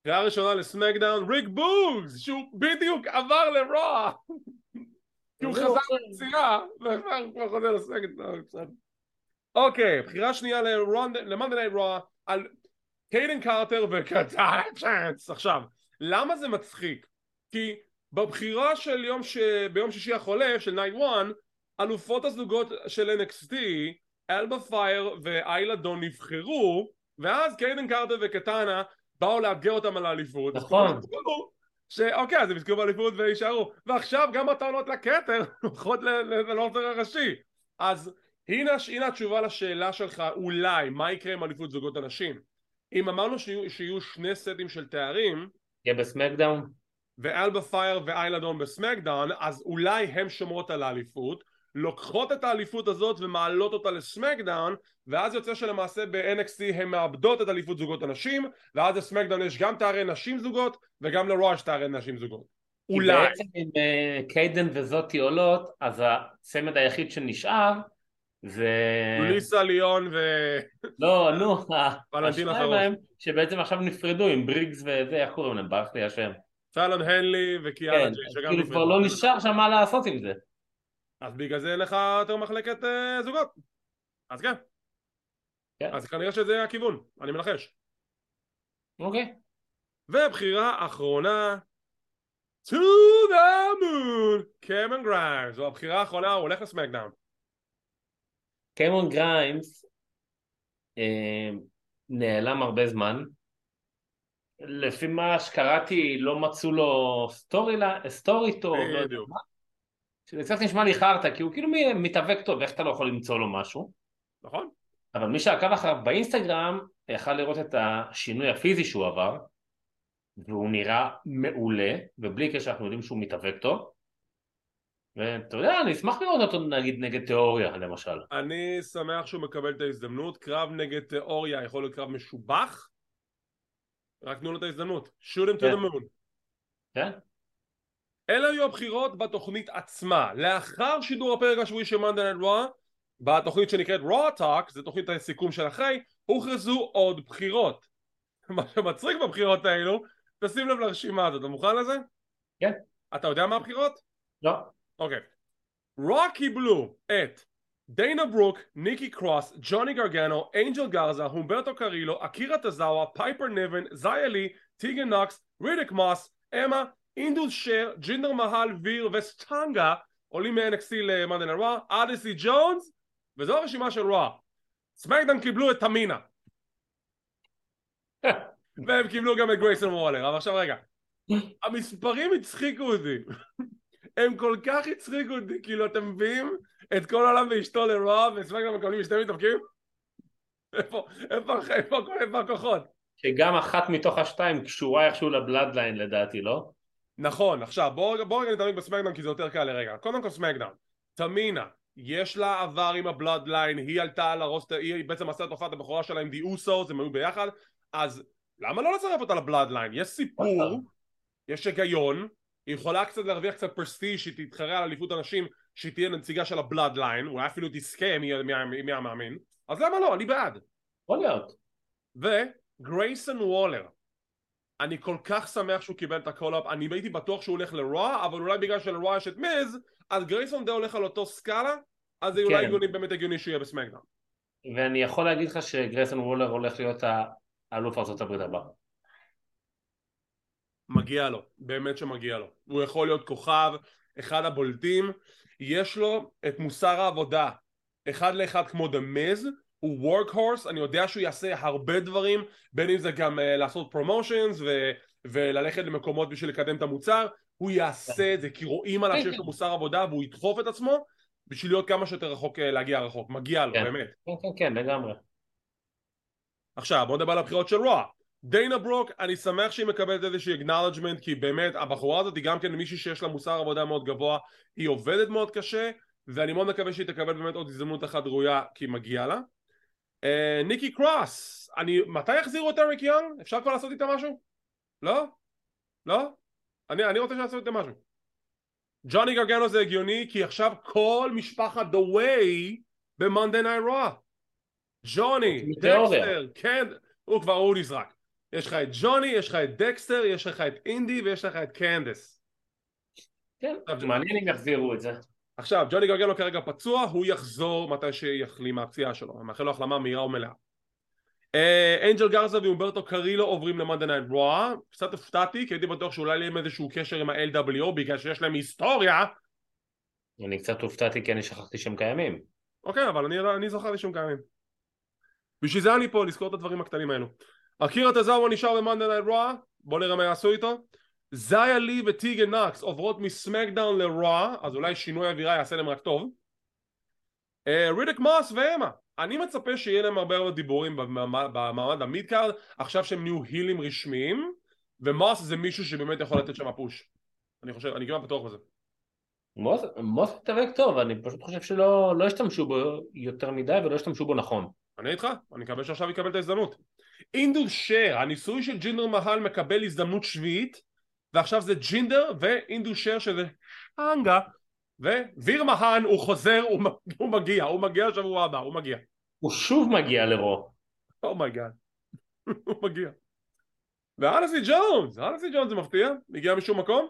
קריאה ראשונה ל SmackDown ריק בוגס שהוא בדיוק עבר ל Raw כי הוא חזר לפציעה ועבר כבר חוזר ל SmackDown בסדר. אוקיי בחירה שנייה ל Monday Night Raw על קיידן קרטר וקטאנה צ'אנס עכשיו למה זה מצחיק כי בבחירה של יום ש... ביום שישי החולף של Night 1 אלופות הזוגות של NXT אלבה פייר ואיילה דון נבחרו ואז קיידן קרטר וקטאנה באו לאתגר אותם על האליפות נכון. שאוקיי אז הם יזכו באליפות ויישארו ועכשיו גם הטוענות לכתר הולכות ל- ל- ל roster הראשי אז הנה, הנה התשובה לשאלה שלך אולי מה יקרה עם אליפות זוגות הנשים אם אמרנו שיהיו, שיהיו שני סטים של תארים יהיה בסמקדאון? ואלבה פייר ואיילדון בסמקדאון אז אולי הם שומרות על האליפות לוקחות את האליפות הזאת ומעלות אותה לסמקדאון ואז יוצא שלמעשה ב-NXT הן מאבדות את אליפות זוגות הנשים ואז לסמקדאון יש גם תארי נשים זוגות וגם לרוע יש תארי נשים זוגות אולי. בעצם אם אה, קיידן וזאתי עולות, אז הצמד היחיד שנשאר זה... לוליסה ליון ו... לא, נו, השניים שבעצם עכשיו נפרדו עם בריגס וזה, איך קוראים להם? ברח לי השם. פלון הנלי וקיאנה כן, ג'יי אז שגם כאילו נפרדו. כבר לא נשאר שם מה לעשות עם זה. אז בגלל זה אין לך יותר מחלקת אה, זוגות. אז כן. כן. אז כנראה שזה הכיוון, אני מנחש. אוקיי. ובחירה אחרונה To the moon קמן גריימס זו הבחירה האחרונה הוא הולך לסמקדאון קמרון גריימס נעלם הרבה זמן. לפי מה שקראתי לא מצאו לו story, טוב, לא יודע. מה. שזה קצת נשמע לי חרטא, כי הוא כאילו מתאבק טוב, איך אתה לא יכול למצוא לו משהו? נכון? אבל מי שעקב אחריו באינסטגרם יכל לראות את השינוי הפיזי שהוא עבר, והוא נראה מעולה, ובלי קשר אנחנו יודעים שהוא מתאבק טוב. ואתה יודע, אני אשמח לראות אותו נגיד נגד תיאוריה למשל. אני שמח שהוא מקבל את ההזדמנות קרב נגד תיאוריה יכול להיות קרב משובח רק תנו לו את ההזדמנות shoot him to the moon כן? אלה היו הבחירות בתוכנית עצמה לאחר שידור הפרק השבועי של מאנדה נט רוע בתוכנית שנקראת raw talk זה תוכנית הסיכום של אחרי הוכרזו עוד בחירות מה שמצחיק בבחירות האלו תשים לב לרשימה הזאת אתה מוכן לזה? כן. אתה יודע מה הבחירות? לא. אוקיי. Raw קיבלו את דיינה ברוק, ניקי קרוס, ג'וני גרגנו, אנג'ל גרזה, הומברטו קרילו, אקירה טזאווה, פייפר ניבן, זיה לי, טיגן נוקס, רידיק מוס, אמה, Indus Sher, ג'ינדר מהל, ויר וסטנגה עולים מ-NXT ל Monday Night Raw, אודיסי ג'ונס וזו הרשימה של Raw. SmackDown קיבלו את תמינה. והם קיבלו גם את גרייסון וולר. אבל עכשיו רגע המספרים הצחיקו אותי הם כל כך הצחיקו אותי כאילו אתם מביאים את כל העולם ואשתו ל Raw ו SmackDown מקבלים שתי מתאבקים? איפה, איפה, איפה, איפה הכוחות? שגם אחת מתוך השתיים קשורה איכשהו ל Bloodline לדעתי, לא? נכון עכשיו בואו בוא רגע נתעמק ב SmackDown כי זה יותר קל לרגע קודם כל SmackDown תמינה יש לה עבר עם ה Bloodline היא עלתה על ה roster היא בעצם עשתה את הופעת הבכורה שלה עם The Usos הם היו ביחד אז למה לא לצרף אותה ל Bloodline יש סיפור יש היגיון היא יכולה קצת להרוויח קצת פרסטיג' שהיא תתחרה על אליפות הנשים שהיא תהיה נציגה של ה Bloodline אולי אפילו תזכה מי, מי, מי, מי המאמין אז למה לא אני בעד יכול להיות. וגרייסון וולר אני כל כך שמח שהוא קיבל את ה call-up אני הייתי בטוח שהוא הולך ל Raw אבל אולי בגלל של Raw יש את מיז אז גרייסון די הולך על אותו סקאלה אז זה אולי כן. הגיוני באמת הגיוני שהוא יהיה ב SmackDown ואני יכול להגיד לך שגרייסון וולר הולך להיות האלוף ארה"ב הבא. מגיע לו, באמת שמגיע לו. הוא יכול להיות כוכב, אחד הבולטים, יש לו את מוסר העבודה, אחד לאחד כמו The Miz, הוא workhorse, אני יודע שהוא יעשה הרבה דברים, בין אם זה גם uh, לעשות פרומושנס ו- וללכת למקומות בשביל לקדם את המוצר, הוא יעשה את זה, כי רואים עליו שיש לו מוסר עבודה והוא ידחוף את עצמו בשביל להיות כמה שיותר רחוק, uh, להגיע רחוק, מגיע לו, כן. באמת. כן, כן, כן, לגמרי. עכשיו בוא נדבר על הבחירות של רוע דיינה ברוק אני שמח שהיא מקבלת איזושהי acknowledgement כי באמת הבחורה הזאת היא גם כן מישהי שיש לה מוסר עבודה מאוד גבוה היא עובדת מאוד קשה ואני מאוד מקווה שהיא תקבל באמת עוד הזדמנות אחת ראויה כי מגיע לה אה, ניקי קרוס אני מתי יחזירו את אריק יונג? אפשר כבר לעשות איתה משהו? לא? לא? אני, אני רוצה לעשות איתה משהו ג'וני גרגנו זה הגיוני כי עכשיו כל משפחת The Way ב-Monday Night Raw ג'וני. דקסטר, כן, הוא כבר הוא נזרק. יש לך את ג'וני, יש לך את דקסטר, יש לך את אינדי ויש לך את קנדס. כן, מעניין אם יחזירו את זה. עכשיו, ג'וני גרגנו כרגע פצוע, הוא יחזור מתי שיחלים מהפציעה שלו. אני מאחל לו החלמה מהירה ומלאה. אה, אנג'ל גרזה ואומברטו קרילו עוברים ל-Monday Night Raw. קצת הופתעתי, כי הייתי בטוח שאולי להם איזשהו קשר עם ה-LWO בגלל שיש להם היסטוריה. אני קצת הופתעתי כי אני שכחתי שהם קיימים. אוקיי, אבל אני, אני זכרתי שהם קיימים. בשביל זה אני פה, לזכור את הדברים הקטנים האלו. אקירה טזאווה נשאר ב-Monday Night Raw, בוא נראה מה יעשו איתו. זיה לי וטיגן נאקס עוברות מ-SmackDown ל-Raw, אז אולי שינוי אווירה יעשה להם רק טוב. אה, רידיק מוס ואמה, אני מצפה שיהיה להם הרבה הרבה דיבורים במעמד במעמד ה mid card, עכשיו שהם נהיו הילים רשמיים, ומוס זה מישהו שבאמת יכול לתת שם push. אני חושב, אני כמעט בטוח בזה. מוס מוס מתאבק טוב, אני פשוט חושב שלא לא השתמשו בו יותר מדי ולא השתמשו בו נכון. אני איתך, אני מקווה שעכשיו יקבל את ההזדמנות. אינדוס שר, הניסוי של ג'ינדר מהל מקבל הזדמנות שביעית ועכשיו זה ג'ינדר ואינדושר שזה סאנגה וויר מהאן הוא חוזר, הוא, הוא מגיע, הוא מגיע לשבוע הבא, הוא מגיע. הוא שוב מגיע ל-Raw. Oh my God. הוא מגיע. ואנסי ג'ונס, אנסי ג'ונס זה מפתיע, הגיע משום מקום.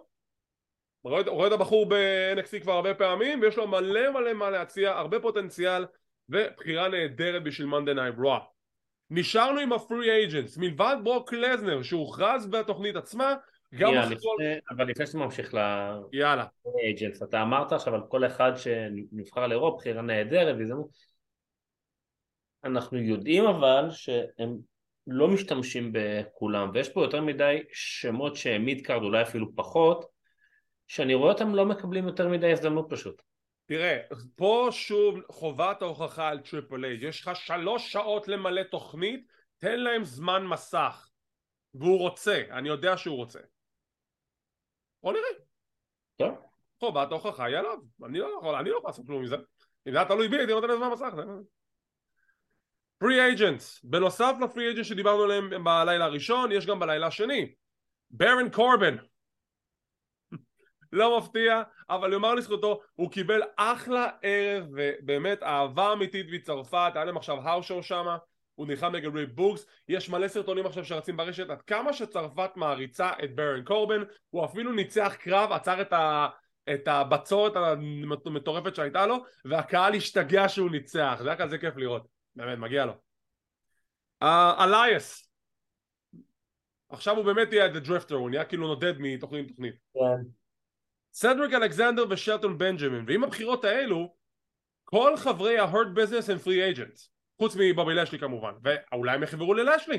רואה את הבחור ב-NXT כבר הרבה פעמים ויש לו מלא מלא מה להציע, הרבה פוטנציאל ובחירה נהדרת בשביל Monday Night Raw. נשארנו עם ה free agents, מלבד ברוק לזנר שהוכרז בתוכנית עצמה גם יאללה, לפני, אבל לפני שאתה ממשיך יאללה. ל agents, אתה אמרת עכשיו על כל אחד שנבחר לאירופה, בחירה נהדרת והזדמנות. אנחנו יודעים אבל שהם לא משתמשים בכולם, ויש פה יותר מדי שמות שהם mid card, אולי אפילו פחות, שאני רואה אותם לא מקבלים יותר מדי הזדמנות פשוט. תראה, פה שוב חובת ההוכחה על טריפל אייץ' יש לך שלוש שעות למלא תוכנית, תן להם זמן מסך. והוא רוצה, אני יודע שהוא רוצה. בוא נראה. טוב. חובת ההוכחה היא עליו, אני לא יכול, אני לא יכול לעשות כלום מזה. אם זה היה תלוי בי הייתי נותן זמן מסך. free agents, בנוסף ל free agent שדיברנו עליהם בלילה הראשון, יש גם בלילה השני. ברון קורבין. לא מפתיע, אבל יאמר לזכותו, הוא קיבל אחלה ערב ובאמת אהבה אמיתית מצרפת, היה להם עכשיו האושו שמה הוא נלחם נגד ריב בוקס, יש מלא סרטונים עכשיו שרצים ברשת עד כמה שצרפת מעריצה את ברון קורבין, הוא אפילו ניצח קרב, עצר את, ה, את הבצורת המטורפת שהייתה לו, והקהל השתגע שהוא ניצח, זה היה כזה כיף לראות, באמת, מגיע לו. אלייס, uh, עכשיו הוא באמת יהיה The Drifter, הוא נהיה כאילו נודד מתוכנית לתוכנית. כן. סדריק אלכסנדר ושלטון בנג'מין, ועם הבחירות האלו, כל חברי ה-hurt business הם free agents. חוץ מבובי לשלי כמובן, ואולי הם יחברו ללשלי.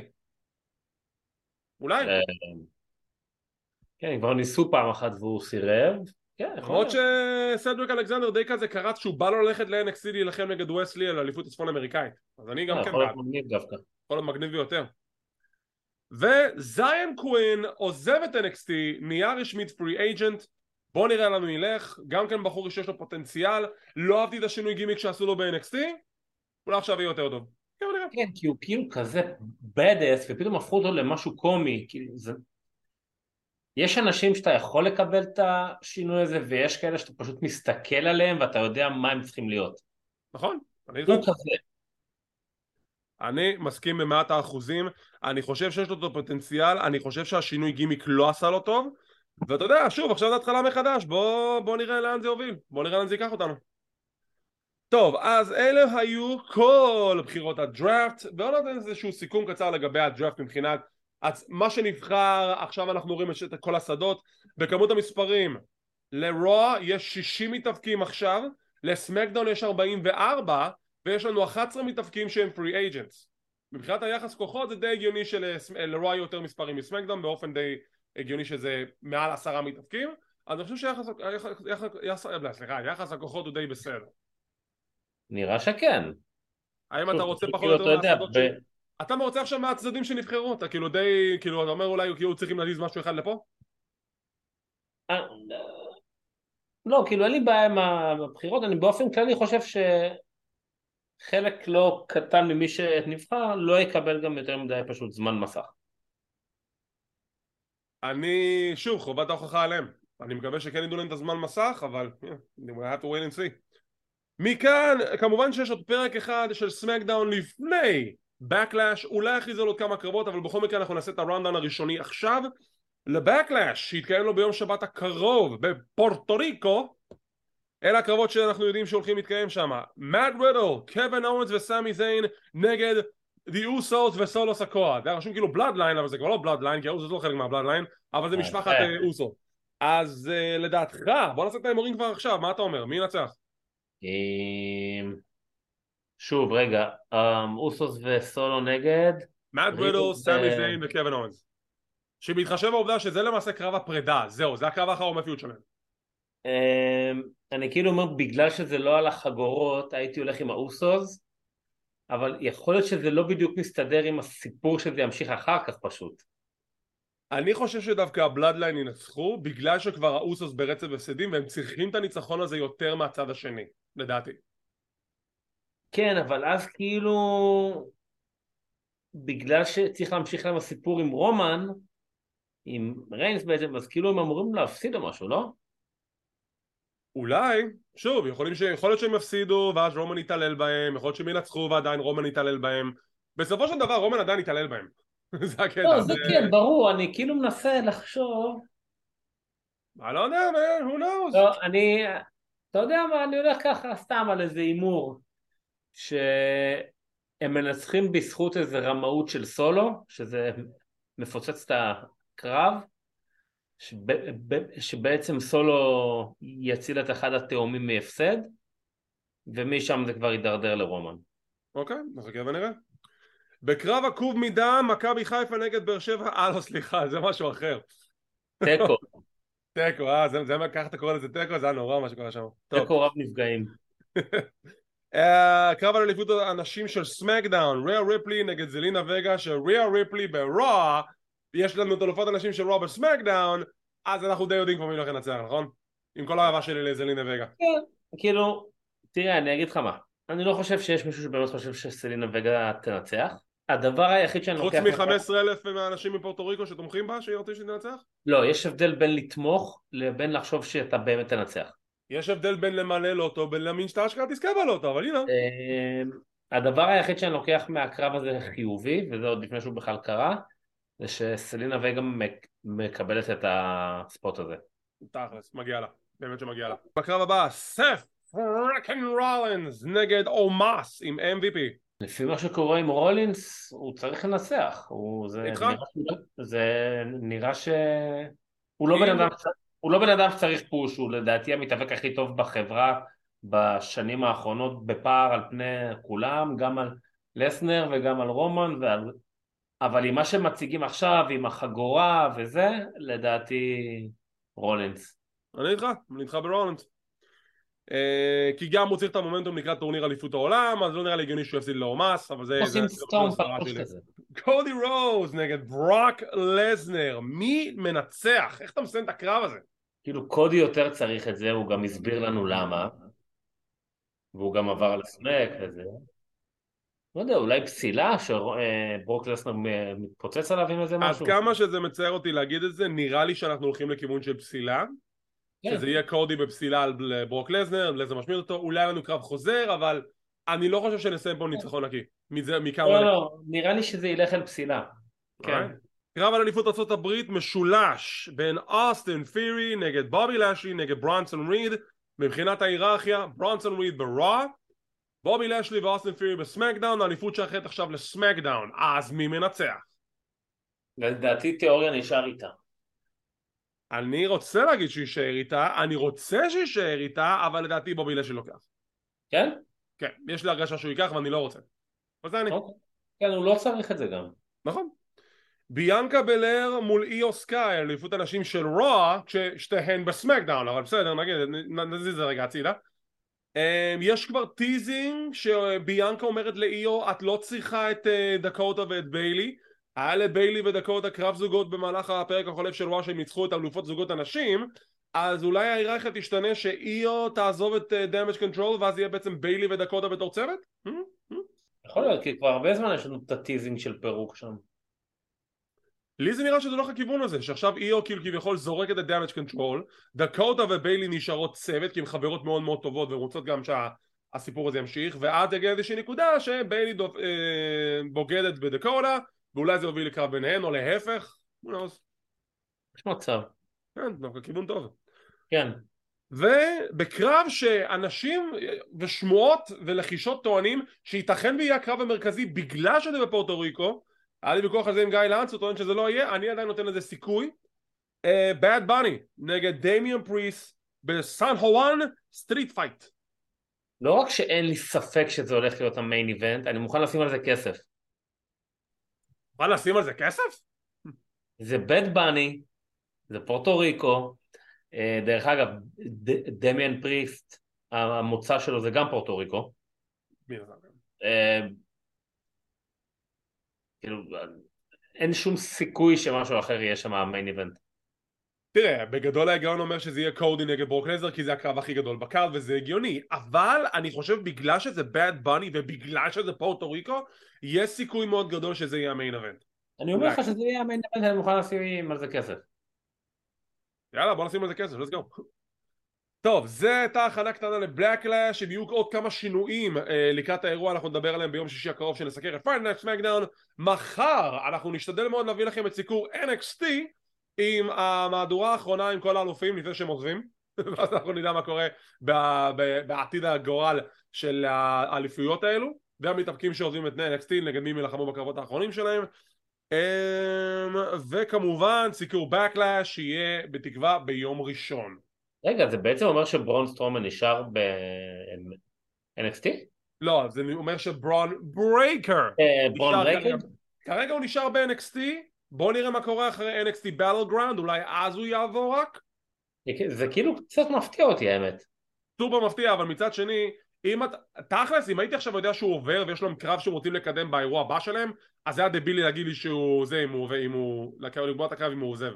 אולי. אה, כן, כבר ניסו פעם אחת והוא סירב. כן, למרות שסדריק אלכסנדר די כזה קרץ שהוא בא לו ללכת ל-NXT להילחם נגד וסלי על אליפות הצפון אמריקאית. אז אני גם אה, כן יכול להיות מגניב דווקא. יכול להיות מגניב ביותר. וזיין קווין עוזב את NXT, נהיה רשמית פרי אייג'נט, בוא נראה לנו ילך, גם כן בחור שיש לו פוטנציאל, לא אהבתי את השינוי גימיק שעשו לו ב-NXT, אולי עכשיו יהיה יותר טוב. כן, כי הוא כאילו כזה בדס ופתאום הפכו אותו למשהו קומי, כאילו זה... יש אנשים שאתה יכול לקבל את השינוי הזה ויש כאלה שאתה פשוט מסתכל עליהם ואתה יודע מה הם צריכים להיות. נכון. הוא כזה. אני מסכים במאת האחוזים, אני חושב שיש לו את הפוטנציאל, אני חושב שהשינוי גימיק לא עשה לו טוב, ואתה יודע, שוב, עכשיו זה התחלה מחדש, בוא, בוא נראה לאן זה יוביל, בוא נראה לאן זה ייקח אותנו. טוב, אז אלה היו כל בחירות הדראפט, בואו נותן איזשהו סיכום קצר לגבי הדראפט מבחינת אז מה שנבחר, עכשיו אנחנו רואים את כל השדות, בכמות המספרים לרוע יש 60 מתאבקים עכשיו, לסמקדאון יש 44 ויש לנו 11 מתאבקים שהם פרי אייג'נטס מבחינת היחס כוחות זה די הגיוני שלרוע יהיו יותר מספרים מסמקדאון באופן די הגיוני שזה מעל עשרה מתאבקים אז אני חושב שיחס יחס, סליחה, יחס הכוחות הוא די בסדר נראה שכן. האם אתה רוצה פחות או יותר מהצדות ש... אתה רוצה עכשיו מהצדדים שנבחרו, אתה כאילו די, כאילו אתה אומר אולי כאילו צריכים להזיז משהו אחד לפה? אה, לא, כאילו אין לי בעיה עם הבחירות, אני באופן כללי חושב שחלק לא קטן ממי שנבחר לא יקבל גם יותר מדי פשוט זמן מסך. אני, שוב, חובת ההוכחה עליהם. אני מקווה שכן ידעו להם את הזמן מסך, אבל we have to wait and see. מכאן כמובן שיש עוד פרק אחד של סמקדאון לפני Backlash אולי הכריז על עוד כמה קרבות אבל בכל מקרה אנחנו נעשה את הראונדאון הראשוני עכשיו ל-Backlash שיתקיים לו ביום שבת הקרוב בפורטו ריקו אלה הקרבות שאנחנו יודעים שהולכים להתקיים שם מאט רידל, קווין אורנס וסמי זיין נגד The Usos וסולו סקואה זה היה רשום כאילו ב-Bloodline אבל זה כבר לא Bloodline כי האוסוס לא חלק מה-Bloodline אבל זה משפחת אוסו אז לדעתך בוא נעשה את ההימורים כבר עכשיו מה אתה אומר מי ינצח? שוב, רגע, אמ, אוסוס וסולו נגד? מאט רידל, סמי זיין וקווין אוונס. שבהתחשב בעובדה שזה למעשה קרב הפרידה, זהו, זה הקרב האחרון ב feud שלהם. אמ, אני כאילו אומר, בגלל שזה לא על החגורות, הייתי הולך עם האוסוס, אבל יכול להיות שזה לא בדיוק מסתדר עם הסיפור שזה ימשיך אחר כך פשוט. אני חושב שדווקא ה-Bloodline ינצחו בגלל שכבר האוסוס ברצף הפסדים והם צריכים את הניצחון הזה יותר מהצד השני. לדעתי. כן, אבל אז כאילו... בגלל שצריך להמשיך להם הסיפור עם רומן, עם ריינס בעצם, אז כאילו הם אמורים להפסיד או משהו, לא? אולי, שוב, יכולים ש... יכול להיות שהם יפסידו ואז רומן יתעלל בהם, יכול להיות שהם ינצחו ועדיין רומן יתעלל בהם. בסופו של דבר רומן עדיין יתעלל בהם. זה הקטע. לא, זה כן, ברור, אני כאילו מנסה לחשוב. אני לא יודע, man, who knows? לא, אני, אתה יודע מה, אני הולך ככה סתם על איזה הימור, שהם מנצחים בזכות איזה רמאות של סולו, שזה מפוצץ את הקרב, שב, ב, שבעצם סולו יציל את אחד התאומים מהפסד, ומשם זה כבר יידרדר לרומן. אוקיי, נחכה ונראה. בקרב עקוב מדם, מכבי חיפה נגד באר שבע, אה לא סליחה, זה משהו אחר. תיקו, תיקו, אה, זה, זה, ככה אתה קורא לזה תיקו, זה היה נורא מה שקורה שם. תיקו רב נפגעים. אה, קרב על אליפות הנשים של סמקדאון, ריאה ריפלי נגד זלינה וגה, שריאה ריפלי ברוע, יש לנו את אלופות הנשים של רוע בסמקדאון, אז אנחנו די יודעים כבר מי הולך לנצח, נכון? עם כל האהבה שלי לזלינה וגה. כן, כאילו, תראה, אני אגיד לך מה, אני לא חושב שיש מישהו שבאמת חושב שסלינה וגה תנצח. הדבר היחיד שאני חוץ לוקח... מ-15 אלף מהאנשים מפורטו ריקו שתומכים בה, שרוצים שתנצח? לא, יש הבדל בין לתמוך לבין לחשוב שאתה באמת תנצח. יש הבדל בין למלא לוטו, בין להאמין שאתה אשכרה תזכה בלוטו, אבל הנה. אמ, הדבר היחיד שאני לוקח מהקרב הזה חיובי, וזה עוד לפני שהוא בכלל קרה, זה שסלינה וגה מק- מקבלת את הספוט הזה. תכלס, מגיע לה, באמת שמגיע לה. בקרב הבא, סף פרקן רולינס נגד אומאס עם MVP. לפי מה שקורה עם רולינס, הוא צריך לנצח. הוא, זה, איתך? נראה, שהוא- זה נראה ש... הוא לא, אם- בן אדם, הוא לא בן אדם שצריך פוש, הוא לדעתי המתאבק הכי טוב בחברה בשנים האחרונות בפער על פני כולם, גם על לסנר וגם על רומן, ועל... אבל עם מה שמציגים עכשיו, עם החגורה וזה, לדעתי רולינס. אני איתך, אני איתך ברולינס. אה, כי גם הוא צריך את המומנטום לקראת טורניר אליפות העולם, אז לא נראה לי הגיוני שהוא יפסיד לאומאס, אבל זה... עושים סטום פרוש. כזה. קודי רודס נגד ברוק לזנר, מי מנצח? איך אתה מסיים את הקרב הזה? כאילו קודי יותר צריך את זה, הוא גם הסביר לנו למה. והוא גם עבר לסמק וזה. לא יודע, אולי פסילה שברוק לסנר מתפוצץ עליו עם איזה אז משהו. כמה שזה מצער אותי להגיד את זה, נראה לי שאנחנו הולכים לכיוון של פסילה. כן. שזה יהיה קודי בפסילה על ברוק לזנר, לזנר משמיד אותו, אולי יהיה לנו קרב חוזר, אבל אני לא חושב שנסיים פה ניצחון נקי. מזה, מכמה... לא, לא, נראה לי שזה ילך על פסילה. כן. קרב על אליפות ארה"ב משולש בין אוסטין פירי נגד בובי לשלי נגד ברונסון ריד מבחינת ההיררכיה ברונסון ריד ברוע בובי לשלי ואוסטין פירי בסמקדאון האליפות שייכת עכשיו לסמקדאון אז מי מנצח? לדעתי תיאוריה נשאר איתה. אני רוצה להגיד שיישאר איתה אני רוצה שיישאר איתה אבל לדעתי בובי לשלי לוקח כן? כן יש לי הרגשה שהוא ייקח ואני לא רוצה אז זה אני אוקיי. כן, הוא לא צריך את זה גם. נכון. ביאנקה בלר מול איו סקאי, אליפות הנשים של Raw, כששתיהן ב-SmackDown, אבל בסדר, נגיד, נזיז את זה רגע הצידה. אמ, יש כבר teasing שביאנקה אומרת לאיו, את לא צריכה את אה, דקוטה ואת ביילי. היה לביילי ודקוטה קרב זוגות במהלך הפרק החולף של Raw שהם ניצחו את אלופות זוגות הנשים, אז אולי ההיררכיה תשתנה שאיו תעזוב את Damage Control ואז יהיה בעצם ביילי ודקוטה בתור צוות? Hmm? Hmm? יכול להיות, כי כבר הרבה זמן יש לנו את ה teasing של פירוק שם. לי זה נראה שזה הולך לכיוון הזה, שעכשיו איו כאילו כביכול זורקת את Damage Control, דקוטה וביילי נשארות צוות כי הן חברות מאוד מאוד טובות והן רוצות גם שהסיפור הזה ימשיך, ואז תגיע איזושהי נקודה שביילי דו, אה, בוגדת בדקוטה, ואולי זה יוביל לקרב ביניהן או להפך, who knows. יש מצב. כן, דווקא כיוון טוב. כן. ובקרב שאנשים ושמועות ולחישות טוענים שייתכן ויהיה הקרב המרכזי בגלל שזה בפורטו ריקו היה לי ויכוח על זה עם גיא לאנס, הוא טוען שזה לא יהיה, אני עדיין נותן לזה סיכוי Bad Bunny נגד דמיאן פריסט ב-San Juan Street Fight לא רק שאין לי ספק שזה הולך להיות ה main event, אני מוכן לשים על זה כסף. מה לשים על זה כסף? זה בית בני, זה פורטו ריקו, אה, דרך אגב, ד- דמיאן פריסט, המוצא שלו זה גם פורטו ריקו. כאילו, אין שום סיכוי שמשהו אחר יהיה שם המיין איבנט. תראה, בגדול ההיגיון אומר שזה יהיה קודי נגד ברוק לזר כי זה הקרב הכי גדול בקרב וזה הגיוני אבל אני חושב בגלל שזה bad bunny ובגלל שזה פורטו ריקו יש סיכוי מאוד גדול שזה יהיה המיין אבנט אני אומר לך שזה יהיה המיין איבנט, אני מוכן לשים על זה כסף. יאללה בוא נשים על זה כסף, let's go. טוב, זה הייתה הכנה קטנה לבלקלאש, אם יהיו עוד כמה שינויים אה, לקראת האירוע, אנחנו נדבר עליהם ביום שישי הקרוב שנסקר את פיינל נקסט מקדאון. מחר אנחנו נשתדל מאוד להביא לכם את סיקור NXT עם המהדורה האחרונה עם כל האלופים לפני שהם עוזבים, ואז אנחנו נדע מה קורה בעתיד הגורל של האליפויות האלו, והמתאבקים שעוזבים את NXT נגד מי ילחמו בקרבות האחרונים שלהם. אמ, וכמובן סיקור Backlash יהיה בתקווה ביום ראשון. רגע, זה בעצם אומר שברון סטרומן נשאר ב-NXT? לא, זה אומר שברון ברייקר אה, ברון ברייקר? כרגע הוא נשאר ב-NXT, בוא נראה מה קורה אחרי NXT Battleground, אולי אז הוא יעבור רק? זה כאילו קצת מפתיע אותי האמת. סופר מפתיע, אבל מצד שני, אם אתה, תכלס, אם הייתי עכשיו יודע שהוא עובר ויש לו קרב שהם רוצים לקדם באירוע הבא שלהם, אז זה היה דבילי להגיד לי שהוא זה, אם הוא, אם הוא, לקבוע את הקרב אם הוא עוזב.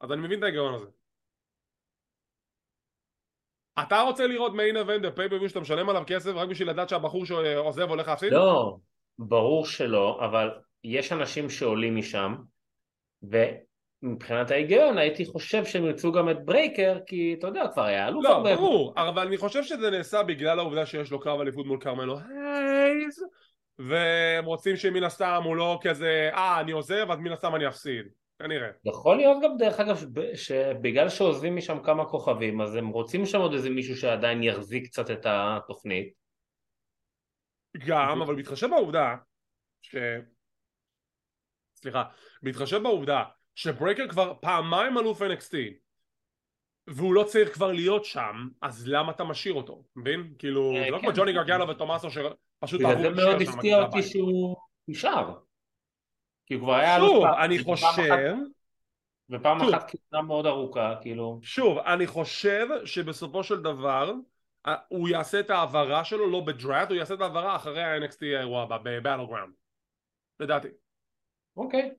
אז אני מבין את ההיגיון הזה. אתה רוצה לראות מיין אבנט בפייפריוויו שאתה משלם עליו כסף רק בשביל לדעת שהבחור שעוזב הולך להפסיד? לא, ברור שלא, אבל יש אנשים שעולים משם ומבחינת ההיגיון הייתי חושב שהם ירצו גם את ברייקר כי אתה יודע כבר היה אלוף לא, ברור, אבל אני חושב שזה נעשה בגלל העובדה שיש לו קרב אליפות מול קרמלו הייז והם רוצים שמן הסתם הוא לא כזה אה אני עוזב אז מן הסתם אני אפסיד כנראה. יכול להיות גם דרך אגב שבגלל שעוזבים משם כמה כוכבים אז הם רוצים שם עוד איזה מישהו שעדיין יחזיק קצת את התוכנית. גם, אבל בהתחשב בעובדה ש... סליחה, בהתחשב בעובדה שברייקר כבר פעמיים אלוף NXT והוא לא צריך כבר להיות שם, אז למה אתה משאיר אותו? מבין? כאילו, אה, זה לא כמו כן. ג'וני גרגלו ותומאסו שפשוט. זה מאוד הפתיע אותי שהוא נשאר. כי הוא כבר היה... שוב, אני חושב... ופעם אחת כהונה מאוד ארוכה, כאילו... שוב, אני חושב שבסופו של דבר הוא יעשה את ההעברה שלו לא בדראט, הוא יעשה את ההעברה אחרי ה-NXT האירוע הבא, ב-Battleground. לדעתי. אוקיי.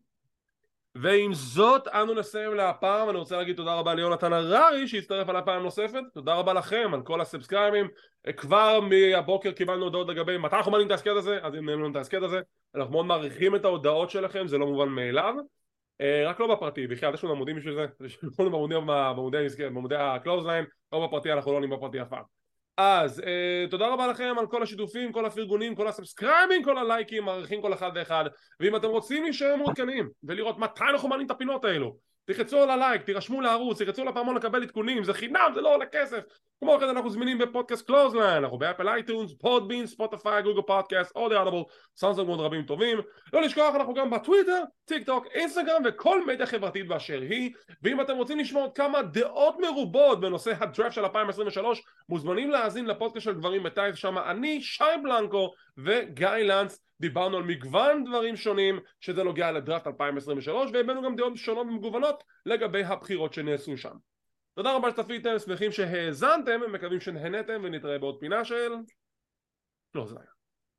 ועם זאת אנו נסיים להפעם, אני רוצה להגיד תודה רבה ליונתן הררי שהצטרף על הפעם נוספת, תודה רבה לכם על כל הסאבסקרייבים, כבר מהבוקר קיבלנו הודעות לגבי מתי אנחנו מעלים את ההסכת הזה, אז אם נעלים את ההסכת הזה, אנחנו מאוד מעריכים את ההודעות שלכם, זה לא מובן מאליו, אה, רק לא בפרטי, בכלל יש לנו עמודים בשביל זה, יש לנו בעמודי ה-close line, לא בפרטי אנחנו לא עולים בפרטי אף פעם אז אה, תודה רבה לכם על כל השיתופים, כל הפרגונים, כל הסאבסקרייבים, כל הלייקים, מעריכים כל אחד ואחד. ואם אתם רוצים להישאר מעודכנים ולראות מתי אנחנו מעלים את הפינות האלו תלחצו על הלייק, תירשמו לערוץ, תלחצו לפעמון לקבל עדכונים, זה חינם, זה לא עולה כסף. כמו כן אנחנו זמינים בפודקאסט קלוזליין, אנחנו ב Apple iTunes, Podbean, ספוטיפיי, Google Podcast, עוד Audible, סאונסון ועוד רבים טובים. לא לשכוח אנחנו גם בטוויטר, טיק טוק, אינסטגרם וכל מדיה חברתית באשר היא. ואם אתם רוצים לשמוע עוד כמה דעות מרובות בנושא הדראפט של 2023 מוזמנים להאזין לפודקאסט של גברים בטייס שם אני, שי בלנקו וגיא לנץ דיברנו על מגוון דברים שונים שזה נוגע לדראפט 2023 והבאנו גם דעות שונות ומגוונות לגבי הבחירות שנעשו שם. תודה רבה שצפיתם, שמחים שהאזנתם, מקווים שנהנתם ונתראה בעוד פינה של... לא, זה היה